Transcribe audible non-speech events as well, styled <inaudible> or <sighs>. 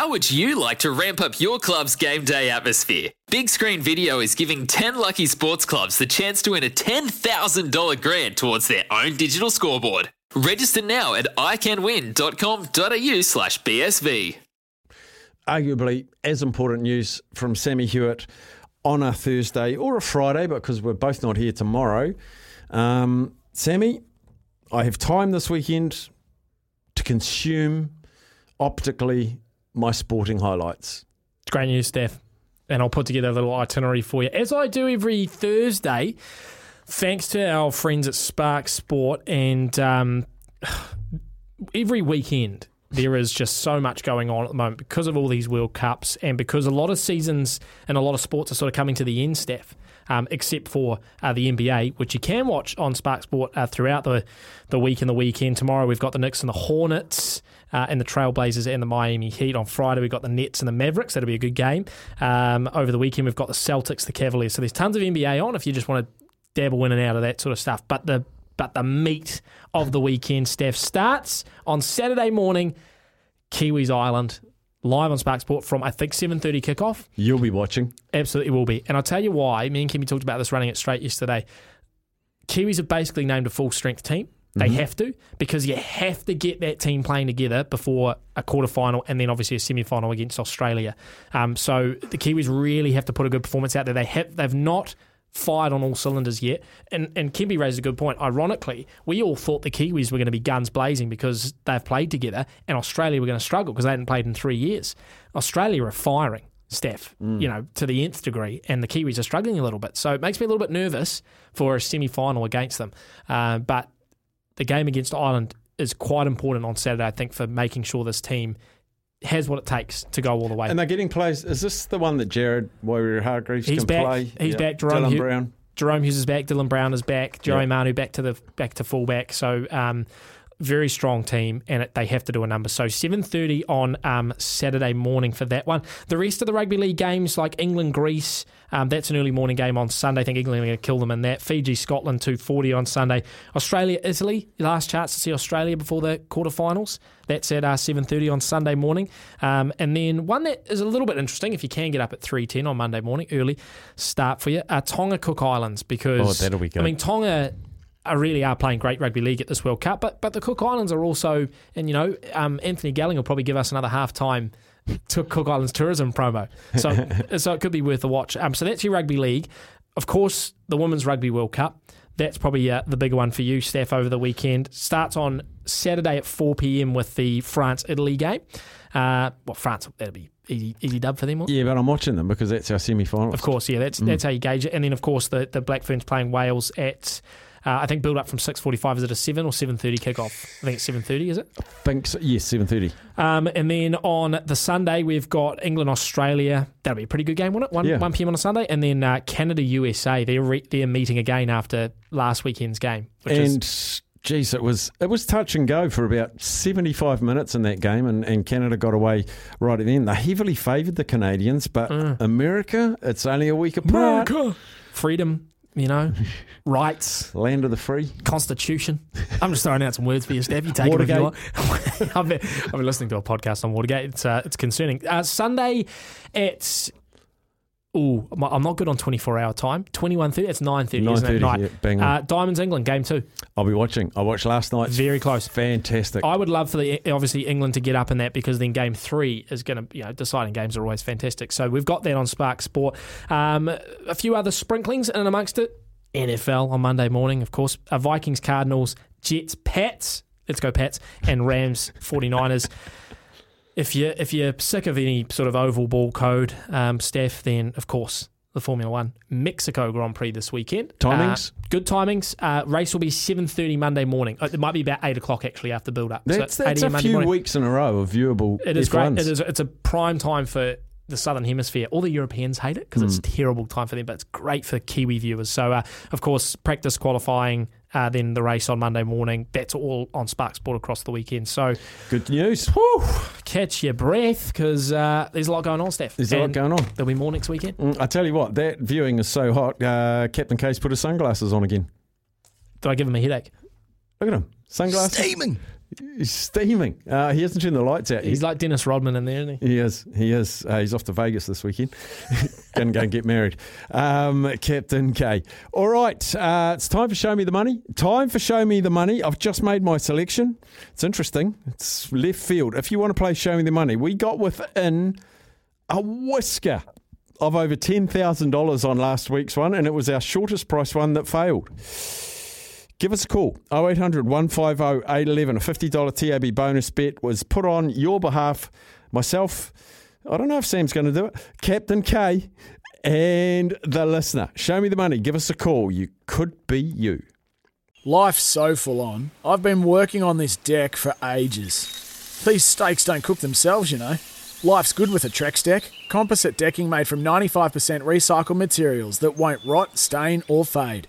How would you like to ramp up your club's game day atmosphere? Big Screen Video is giving 10 lucky sports clubs the chance to win a $10,000 grant towards their own digital scoreboard. Register now at iCanWin.com.au slash BSV. Arguably as important news from Sammy Hewitt on a Thursday or a Friday, because we're both not here tomorrow. Um, Sammy, I have time this weekend to consume optically my sporting highlights. It's great news, Steph. And I'll put together a little itinerary for you, as I do every Thursday, thanks to our friends at Spark Sport. And um, <sighs> every weekend, there is just so much going on at the moment because of all these World Cups and because a lot of seasons and a lot of sports are sort of coming to the end, Steph. Um, except for uh, the NBA, which you can watch on Spark Sport uh, throughout the, the week and the weekend. Tomorrow we've got the Knicks and the Hornets uh, and the Trailblazers and the Miami Heat. On Friday we've got the Nets and the Mavericks. That'll be a good game. Um, over the weekend we've got the Celtics, the Cavaliers. So there's tons of NBA on if you just want to dabble in and out of that sort of stuff. But the but the meat of the weekend, Steph, starts on Saturday morning, Kiwis Island live on Spark Sport from I think seven thirty kickoff. You'll be watching. Absolutely will be. And I'll tell you why. Me and Kimmy talked about this running it straight yesterday. Kiwis have basically named a full strength team. They Mm-hmm. have to because you have to get that team playing together before a quarter final and then obviously a semi final against Australia. Um, so the Kiwis really have to put a good performance out there. They have they've not fired on all cylinders yet. And and Kimby raised a good point. Ironically, we all thought the Kiwis were going to be guns blazing because they've played together, and Australia were going to struggle because they hadn't played in three years. Australia are firing. Steph, you know, to the nth degree, and the Kiwis are struggling a little bit. So it makes me a little bit nervous for a semi final against them. Uh, but the game against Ireland is quite important on Saturday, I think, for making sure this team has what it takes to go all the way. And they're getting players. Is this the one that Jared Waerea-Hargreaves He's can back. play? He's back. Jahrome Dylan Hugh- Brown. Jahrome Hughes is back. Dylan Brown is back. Joey Yeah. Manu back to the back to fullback. So um, very strong team, and it, they have to do a number. So seven thirty on um, Saturday morning for that one. The rest of the rugby league games, like England Greece, um, that's an early morning game on Sunday. I think England are going to kill them in that. Fiji Scotland two forty on Sunday. Australia Italy last chance to see Australia before the quarterfinals. That's at uh, seven thirty on Sunday morning. Um, and then one that is a little bit interesting if you can get up at three ten on Monday morning, early start for you. Uh, Tonga Cook Islands because Oh, that'll be good. I mean Tonga are really are playing great rugby league at this World Cup, but but the Cook Islands are also, and you know, um, Anthony Gelling will probably give us another half time <laughs> to Cook Islands tourism promo, so <laughs> so it could be worth a watch. Um, so that's your rugby league, of course, the Women's Rugby World Cup. That's probably uh, the bigger one for you, Steph, over the weekend. Starts on Saturday at 4 p.m. with the France Italy game. Uh, well, France, that'll be easy, easy dub for them. Yeah, but I'm watching them because that's our semi final. Of course, yeah, that's Mm. that's how you gauge it. And then, of course, the the Black Ferns playing Wales at. Uh, I think build up from six forty five. Is it a seven or seven thirty kickoff? I think it's seven thirty. Is it? think so. Yes, seven thirty. Um, and then on the Sunday we've got England Australia. That'll be a pretty good game, won't it? One Yeah. one pm on a Sunday, and then uh, Canada USA. They're re- they're meeting again after last weekend's game. Which And is, geez, it was it was touch and go for about seventy five minutes in that game, and, and Canada got away right at the end. They heavily favoured the Canadians, but America, it's only a week apart. America. freedom, you know, <laughs> rights. Land of the free. Constitution. I'm just throwing out some words for you, Steph. You take it if you want. <laughs> I've, been, I've been listening to a podcast on Watergate. It's uh, it's concerning. Uh, Sunday, it's. Ooh, I'm- not good on 24 hour time. 21.30, it's 9.30, isn't it? 9:30, Night. yeah, bang on. Uh, Diamonds England, game two. I'll be watching. I watched last night. Very close. Fantastic. I would love for the obviously England to get up in that because then game three is going to you know deciding games are always fantastic. So we've got that on Spark Sport. Um, a few other sprinklings and amongst it, NFL on Monday morning, of course. Uh, Vikings, Cardinals, Jets, Pats. Let's go Pats and Rams, <laughs> 49ers. If you if you're sick of any sort of oval ball code, um, Steph, then of course the Formula One Mexico Grand Prix this weekend. Timings? Uh, good timings. Uh, race will be seven thirty Monday morning. Uh, It might be about eight o'clock actually after build up. that's so that's a Monday few morning. weeks in a row of viewable. It is F1s. great. It is. It's a prime time for the Southern Hemisphere. All the Europeans hate it because it's a terrible time for them, but it's great for Kiwi viewers. So, uh, of course, practice qualifying, uh, then the race on Monday morning. That's all on Spark Sport across the weekend. So, Good news. whew, catch your breath because uh, there's a lot going on, Steph. There's a lot going on. There'll be more next weekend. Mm, I tell you what, that viewing is so hot. Uh, Captain K's put his sunglasses on again. Did I give him a headache? Look at him. Sunglasses. Steaming. He's steaming. Uh, he hasn't turned the lights out. He's like Dennis Rodman in there, isn't he? He is. He is. Uh, he's off to Vegas this weekend. <laughs> Going to go and get married. Um, Captain K. All right. Uh, it's time for Show Me the Money. Time for Show Me the Money. I've just made my selection. It's interesting. It's left field. If you want to play Show Me the Money, we got within a whisker of over $10,000 on last week's one, and it was our shortest price one that failed. Give us a call 0800 150 811. A $50 TAB bonus bet was put on your behalf. Myself, I don't know if Sam's going to do it, Captain K, and the listener. Show me the money. Give us a call. You could be you. Life's so full on. I've been working on this deck for ages. These steaks don't cook themselves, you know. Life's good with a Trex deck. Composite decking made from 95% recycled materials that won't rot, stain, or fade.